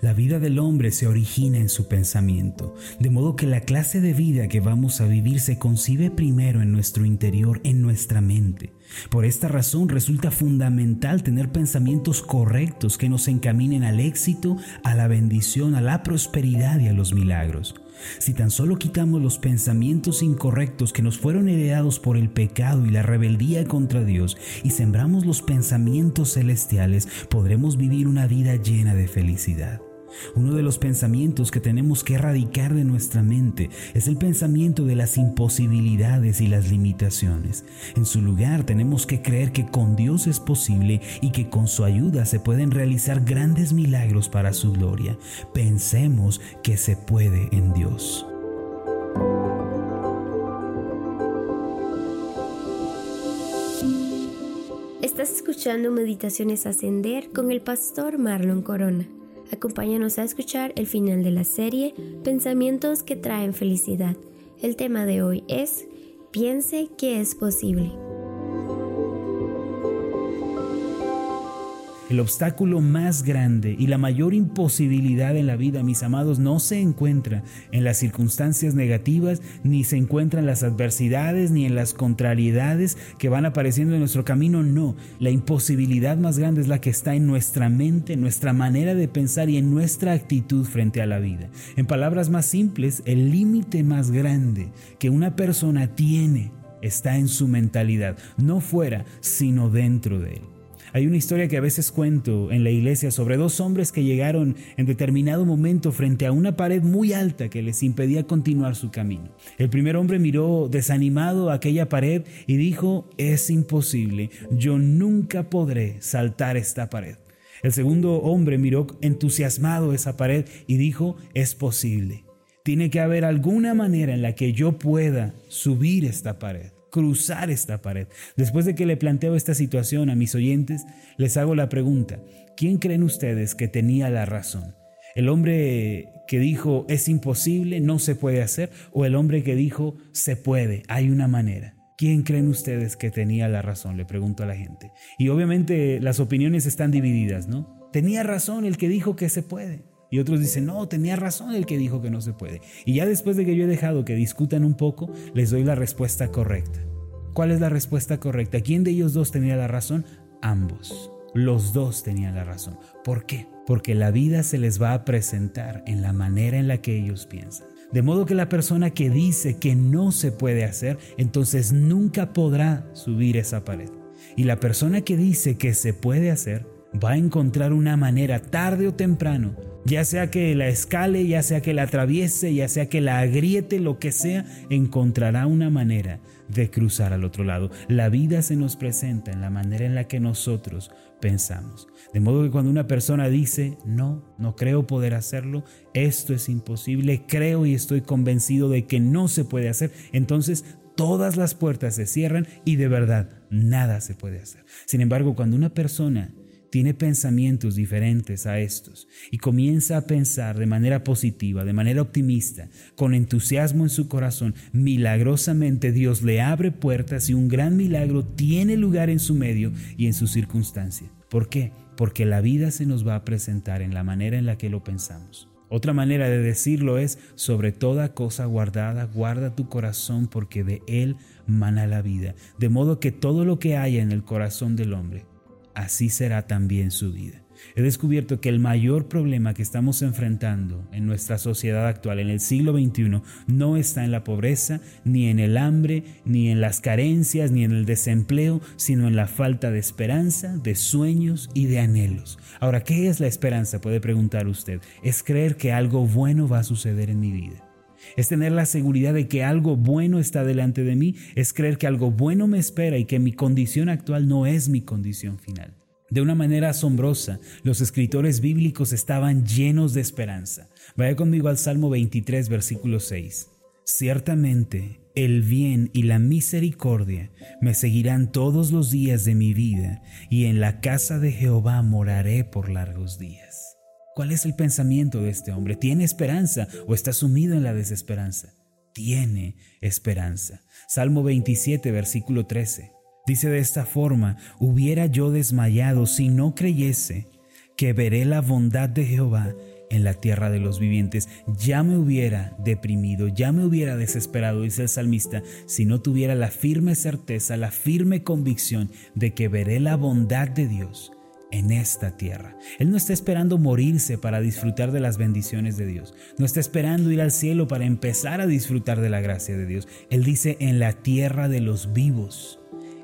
La vida del hombre se origina en su pensamiento, de modo que la clase de vida que vamos a vivir se concibe primero en nuestro interior, en nuestra mente. Por esta razón resulta fundamental tener pensamientos correctos que nos encaminen al éxito, a la bendición, a la prosperidad y a los milagros. Si tan solo quitamos los pensamientos incorrectos que nos fueron heredados por el pecado y la rebeldía contra Dios y sembramos los pensamientos celestiales, podremos vivir una vida llena de felicidad. Uno de los pensamientos que tenemos que erradicar de nuestra mente es el pensamiento de las imposibilidades y las limitaciones. En su lugar tenemos que creer que con Dios es posible y que con su ayuda se pueden realizar grandes milagros para su gloria. Pensemos que se puede en Dios. Estás escuchando Meditaciones Ascender con el pastor Marlon Corona. Acompáñanos a escuchar el final de la serie Pensamientos que traen felicidad. El tema de hoy es Piense que es posible. El obstáculo más grande y la mayor imposibilidad en la vida, mis amados, no se encuentra en las circunstancias negativas, ni se encuentra en las adversidades, ni en las contrariedades que van apareciendo en nuestro camino. No, la imposibilidad más grande es la que está en nuestra mente, en nuestra manera de pensar y en nuestra actitud frente a la vida. En palabras más simples, el límite más grande que una persona tiene está en su mentalidad, no fuera, sino dentro de él. Hay una historia que a veces cuento en la iglesia sobre dos hombres que llegaron en determinado momento frente a una pared muy alta que les impedía continuar su camino. El primer hombre miró desanimado aquella pared y dijo, es imposible, yo nunca podré saltar esta pared. El segundo hombre miró entusiasmado esa pared y dijo, es posible. Tiene que haber alguna manera en la que yo pueda subir esta pared cruzar esta pared. Después de que le planteo esta situación a mis oyentes, les hago la pregunta, ¿quién creen ustedes que tenía la razón? ¿El hombre que dijo es imposible, no se puede hacer? ¿O el hombre que dijo se puede, hay una manera? ¿Quién creen ustedes que tenía la razón? Le pregunto a la gente. Y obviamente las opiniones están divididas, ¿no? Tenía razón el que dijo que se puede. Y otros dicen, no, tenía razón el que dijo que no se puede. Y ya después de que yo he dejado que discutan un poco, les doy la respuesta correcta. ¿Cuál es la respuesta correcta? ¿Quién de ellos dos tenía la razón? Ambos. Los dos tenían la razón. ¿Por qué? Porque la vida se les va a presentar en la manera en la que ellos piensan. De modo que la persona que dice que no se puede hacer, entonces nunca podrá subir esa pared. Y la persona que dice que se puede hacer, va a encontrar una manera tarde o temprano ya sea que la escale, ya sea que la atraviese, ya sea que la agriete, lo que sea, encontrará una manera de cruzar al otro lado. La vida se nos presenta en la manera en la que nosotros pensamos. De modo que cuando una persona dice, no, no creo poder hacerlo, esto es imposible, creo y estoy convencido de que no se puede hacer, entonces todas las puertas se cierran y de verdad nada se puede hacer. Sin embargo, cuando una persona tiene pensamientos diferentes a estos y comienza a pensar de manera positiva, de manera optimista, con entusiasmo en su corazón, milagrosamente Dios le abre puertas y un gran milagro tiene lugar en su medio y en su circunstancia. ¿Por qué? Porque la vida se nos va a presentar en la manera en la que lo pensamos. Otra manera de decirlo es, sobre toda cosa guardada, guarda tu corazón porque de él mana la vida. De modo que todo lo que haya en el corazón del hombre, así será también su vida. He descubierto que el mayor problema que estamos enfrentando en nuestra sociedad actual, en el siglo XXI, no está en la pobreza, ni en el hambre, ni en las carencias, ni en el desempleo, sino en la falta de esperanza, de sueños y de anhelos. Ahora, ¿qué es la esperanza? Puede preguntar usted. Es creer que algo bueno va a suceder en mi vida. Es tener la seguridad de que algo bueno está delante de mí, es creer que algo bueno me espera y que mi condición actual no es mi condición final. De una manera asombrosa, los escritores bíblicos estaban llenos de esperanza. Vaya conmigo al Salmo 23, versículo 6. Ciertamente, el bien y la misericordia me seguirán todos los días de mi vida, y en la casa de Jehová moraré por largos días. ¿Cuál es el pensamiento de este hombre? ¿Tiene esperanza o está sumido en la desesperanza? Tiene esperanza. Salmo 27, versículo 13. Dice de esta forma, hubiera yo desmayado si no creyese que veré la bondad de Jehová en la tierra de los vivientes. Ya me hubiera deprimido, ya me hubiera desesperado, dice el salmista, si no tuviera la firme certeza, la firme convicción de que veré la bondad de Dios en esta tierra. Él no está esperando morirse para disfrutar de las bendiciones de Dios. No está esperando ir al cielo para empezar a disfrutar de la gracia de Dios. Él dice en la tierra de los vivos,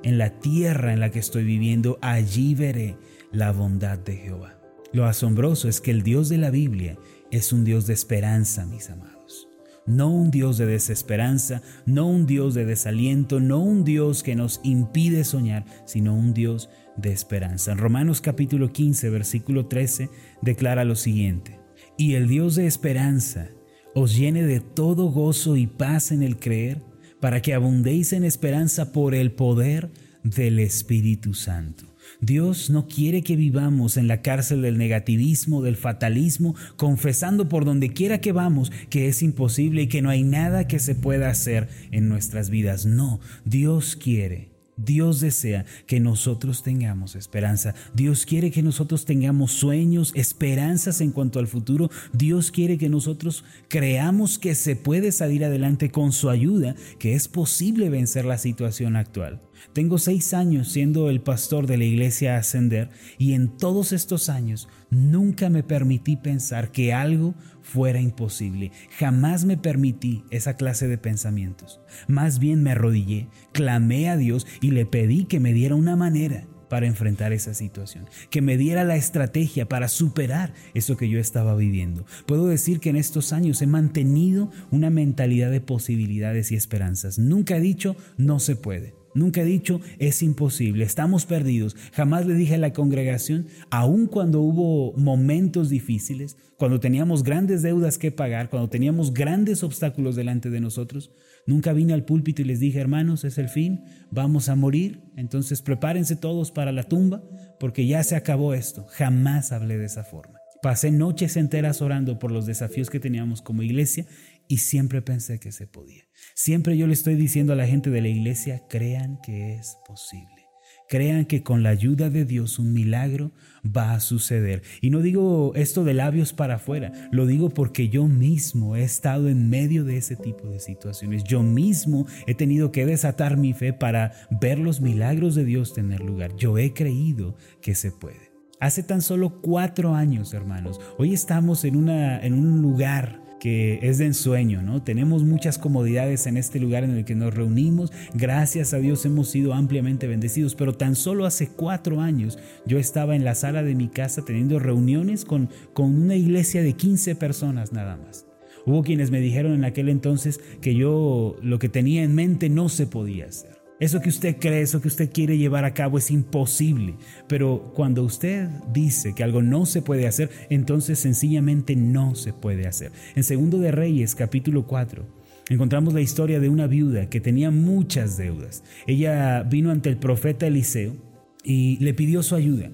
en la tierra en la que estoy viviendo, allí veré la bondad de Jehová. Lo asombroso es que el Dios de la Biblia es un Dios de esperanza, mis amados. No un Dios de desesperanza, no un Dios de desaliento, no un Dios que nos impide soñar, sino un Dios de esperanza. En Romanos capítulo 15, versículo 13, declara lo siguiente. Y el Dios de esperanza os llene de todo gozo y paz en el creer, para que abundéis en esperanza por el poder del Espíritu Santo. Dios no quiere que vivamos en la cárcel del negativismo, del fatalismo, confesando por donde quiera que vamos que es imposible y que no hay nada que se pueda hacer en nuestras vidas. No, Dios quiere Dios desea que nosotros tengamos esperanza. Dios quiere que nosotros tengamos sueños, esperanzas en cuanto al futuro. Dios quiere que nosotros creamos que se puede salir adelante con su ayuda, que es posible vencer la situación actual. Tengo seis años siendo el pastor de la iglesia Ascender y en todos estos años nunca me permití pensar que algo fuera imposible. Jamás me permití esa clase de pensamientos. Más bien me arrodillé, clamé a Dios y le pedí que me diera una manera para enfrentar esa situación, que me diera la estrategia para superar eso que yo estaba viviendo. Puedo decir que en estos años he mantenido una mentalidad de posibilidades y esperanzas. Nunca he dicho no se puede. Nunca he dicho es imposible, estamos perdidos. Jamás le dije a la congregación, aun cuando hubo momentos difíciles, cuando teníamos grandes deudas que pagar, cuando teníamos grandes obstáculos delante de nosotros, nunca vine al púlpito y les dije, hermanos, es el fin, vamos a morir, entonces prepárense todos para la tumba, porque ya se acabó esto. Jamás hablé de esa forma. Pasé noches enteras orando por los desafíos que teníamos como iglesia y siempre pensé que se podía. Siempre yo le estoy diciendo a la gente de la iglesia, crean que es posible. Crean que con la ayuda de Dios un milagro va a suceder. Y no digo esto de labios para afuera, lo digo porque yo mismo he estado en medio de ese tipo de situaciones. Yo mismo he tenido que desatar mi fe para ver los milagros de Dios tener lugar. Yo he creído que se puede. Hace tan solo cuatro años, hermanos, hoy estamos en, una, en un lugar que es de ensueño, ¿no? Tenemos muchas comodidades en este lugar en el que nos reunimos, gracias a Dios hemos sido ampliamente bendecidos, pero tan solo hace cuatro años yo estaba en la sala de mi casa teniendo reuniones con, con una iglesia de 15 personas nada más. Hubo quienes me dijeron en aquel entonces que yo lo que tenía en mente no se podía hacer. Eso que usted cree, eso que usted quiere llevar a cabo es imposible. Pero cuando usted dice que algo no se puede hacer, entonces sencillamente no se puede hacer. En Segundo de Reyes, capítulo 4, encontramos la historia de una viuda que tenía muchas deudas. Ella vino ante el profeta Eliseo y le pidió su ayuda.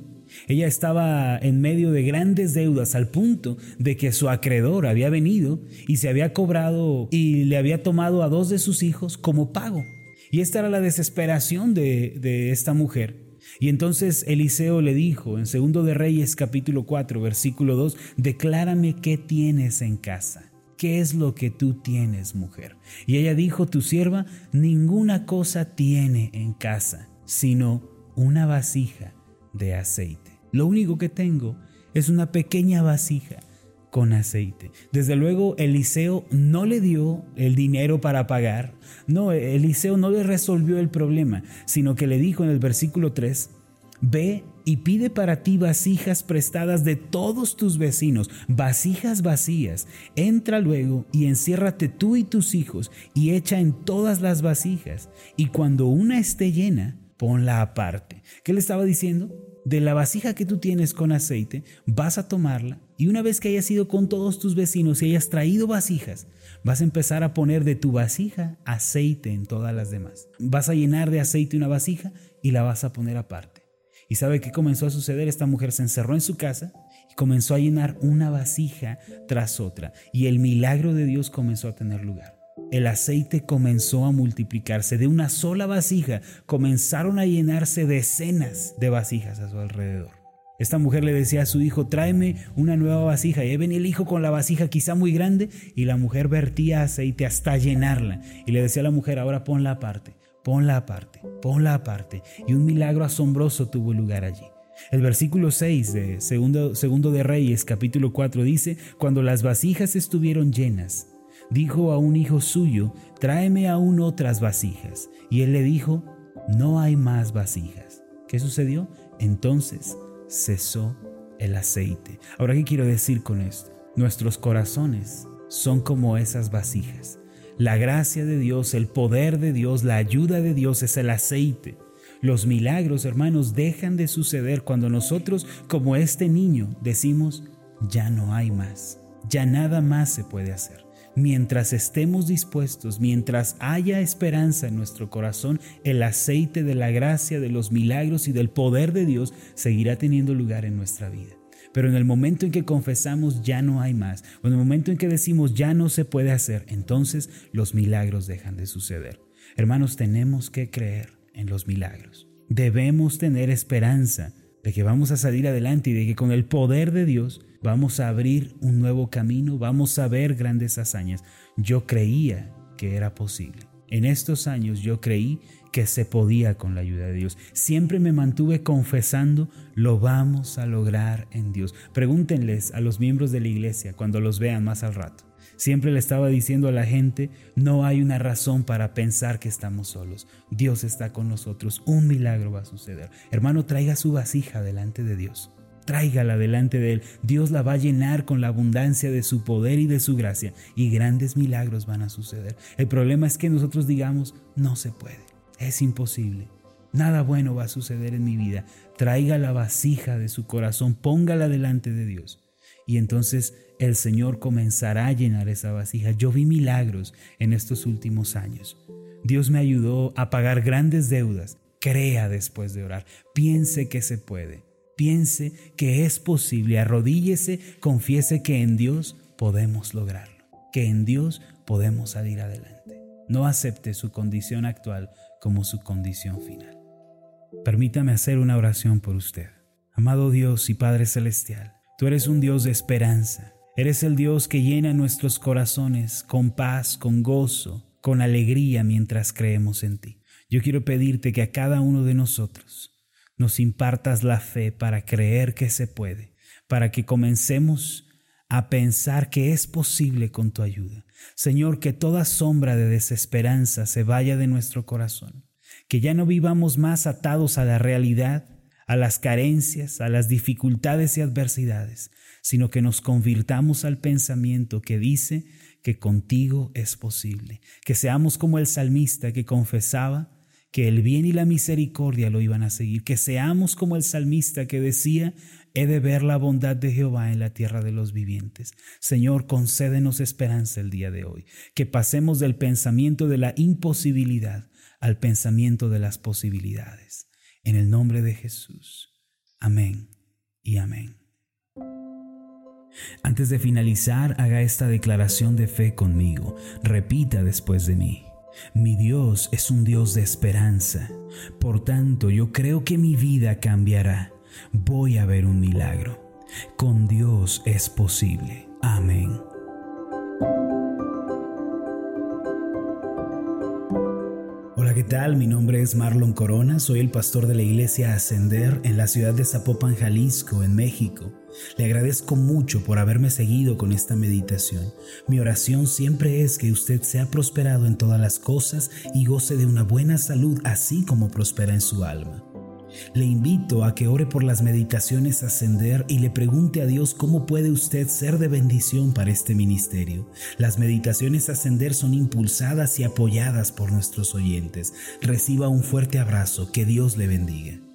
Ella estaba en medio de grandes deudas al punto de que su acreedor había venido y se había cobrado y le había tomado a dos de sus hijos como pago. Y esta era la desesperación de, esta mujer. Y entonces Eliseo le dijo en Segundo de Reyes capítulo 4 versículo 2, declárame qué tienes en casa. ¿Qué es lo que tú tienes, mujer? Y ella dijo, tu sierva ninguna cosa tiene en casa, sino una vasija de aceite. Lo único que tengo es una pequeña vasija con aceite. Desde luego, Eliseo no le dio el dinero para pagar. No, Eliseo no le resolvió el problema, sino que le dijo en el versículo 3, ve y pide para ti vasijas prestadas de todos tus vecinos, vasijas vacías. Entra luego y enciérrate tú y tus hijos y echa en todas las vasijas. Y cuando una esté llena, ponla aparte. ¿Qué le estaba diciendo? De la vasija que tú tienes con aceite, vas a tomarla y una vez que hayas ido con todos tus vecinos y hayas traído vasijas, vas a empezar a poner de tu vasija aceite en todas las demás. Vas a llenar de aceite una vasija y la vas a poner aparte. ¿Y sabe qué comenzó a suceder? Esta mujer se encerró en su casa y comenzó a llenar una vasija tras otra y el milagro de Dios comenzó a tener lugar el aceite comenzó a multiplicarse. De una sola vasija comenzaron a llenarse decenas de vasijas a su alrededor. Esta mujer le decía a su hijo, tráeme una nueva vasija. Y ahí venía el hijo con la vasija quizá muy grande y la mujer vertía aceite hasta llenarla. Y le decía a la mujer, ahora ponla aparte, ponla aparte, ponla aparte. Y un milagro asombroso tuvo lugar allí. El versículo 6 de segundo, segundo de Reyes capítulo 4 dice, cuando las vasijas estuvieron llenas, dijo a un hijo suyo, tráeme aún otras vasijas. Y él le dijo, no hay más vasijas. ¿Qué sucedió? Entonces cesó el aceite. Ahora, ¿qué quiero decir con esto? Nuestros corazones son como esas vasijas. La gracia de Dios, el poder de Dios, la ayuda de Dios es el aceite. Los milagros, hermanos, dejan de suceder cuando nosotros, como este niño, decimos, ya no hay más, ya nada más se puede hacer. Mientras estemos dispuestos, mientras haya esperanza en nuestro corazón, el aceite de la gracia, de los milagros y del poder de Dios seguirá teniendo lugar en nuestra vida. Pero en el momento en que confesamos ya no hay más, o en el momento en que decimos ya no se puede hacer, entonces los milagros dejan de suceder. Hermanos, tenemos que creer en los milagros. Debemos tener esperanza de que vamos a salir adelante y de que con el poder de Dios vamos a abrir un nuevo camino, vamos a ver grandes hazañas. Yo creía que era posible. En estos años yo creí que se podía con la ayuda de Dios. Siempre me mantuve confesando, lo vamos a lograr en Dios. Pregúntenles a los miembros de la iglesia cuando los vean más al rato. Siempre le estaba diciendo a la gente, no hay una razón para pensar que estamos solos. Dios está con nosotros. Un milagro va a suceder. Hermano, traiga su vasija delante de Dios. Tráigala delante de Él. Dios la va a llenar con la abundancia de su poder y de su gracia y grandes milagros van a suceder. El problema es que nosotros digamos, no se puede, es imposible. Nada bueno va a suceder en mi vida. Traiga la vasija de su corazón, póngala delante de Dios. Y entonces el Señor comenzará a llenar esa vasija. Yo vi milagros en estos últimos años. Dios me ayudó a pagar grandes deudas. Crea después de orar. Piense que se puede. Piense que es posible. Arrodíllese, confiese que en Dios podemos lograrlo. Que en Dios podemos salir adelante. No acepte su condición actual como su condición final. Permítame hacer una oración por usted. Amado Dios y Padre Celestial. Tú eres un Dios de esperanza. Eres el Dios que llena nuestros corazones con paz, con gozo, con alegría mientras creemos en ti. Yo quiero pedirte que a cada uno de nosotros nos impartas la fe para creer que se puede, para que comencemos a pensar que es posible con tu ayuda. Señor, que toda sombra de desesperanza se vaya de nuestro corazón, que ya no vivamos más atados a la realidad, a las carencias, a las dificultades y adversidades, sino que nos convirtamos al pensamiento que dice que contigo es posible, que seamos como el salmista que confesaba que el bien y la misericordia lo iban a seguir, que seamos como el salmista que decía, he de ver la bondad de Jehová en la tierra de los vivientes. Señor, concédenos esperanza el día de hoy, que pasemos del pensamiento de la imposibilidad al pensamiento de las posibilidades. En el nombre de Jesús. Amén y amén. Antes de finalizar, haga esta declaración de fe conmigo. Repita después de mí. Mi Dios es un Dios de esperanza. Por tanto, yo creo que mi vida cambiará. Voy a ver un milagro. Con Dios es posible. Amén. ¿Qué tal? Mi nombre es Marlon Corona, soy el pastor de la iglesia Ascender en la ciudad de Zapopan, Jalisco, en México. Le agradezco mucho por haberme seguido con esta meditación. Mi oración siempre es que usted sea prosperado en todas las cosas y goce de una buena salud así como prospera en su alma. Le invito a que ore por las meditaciones ascender y le pregunte a Dios cómo puede usted ser de bendición para este ministerio. Las meditaciones ascender son impulsadas y apoyadas por nuestros oyentes. Reciba un fuerte abrazo, que Dios le bendiga.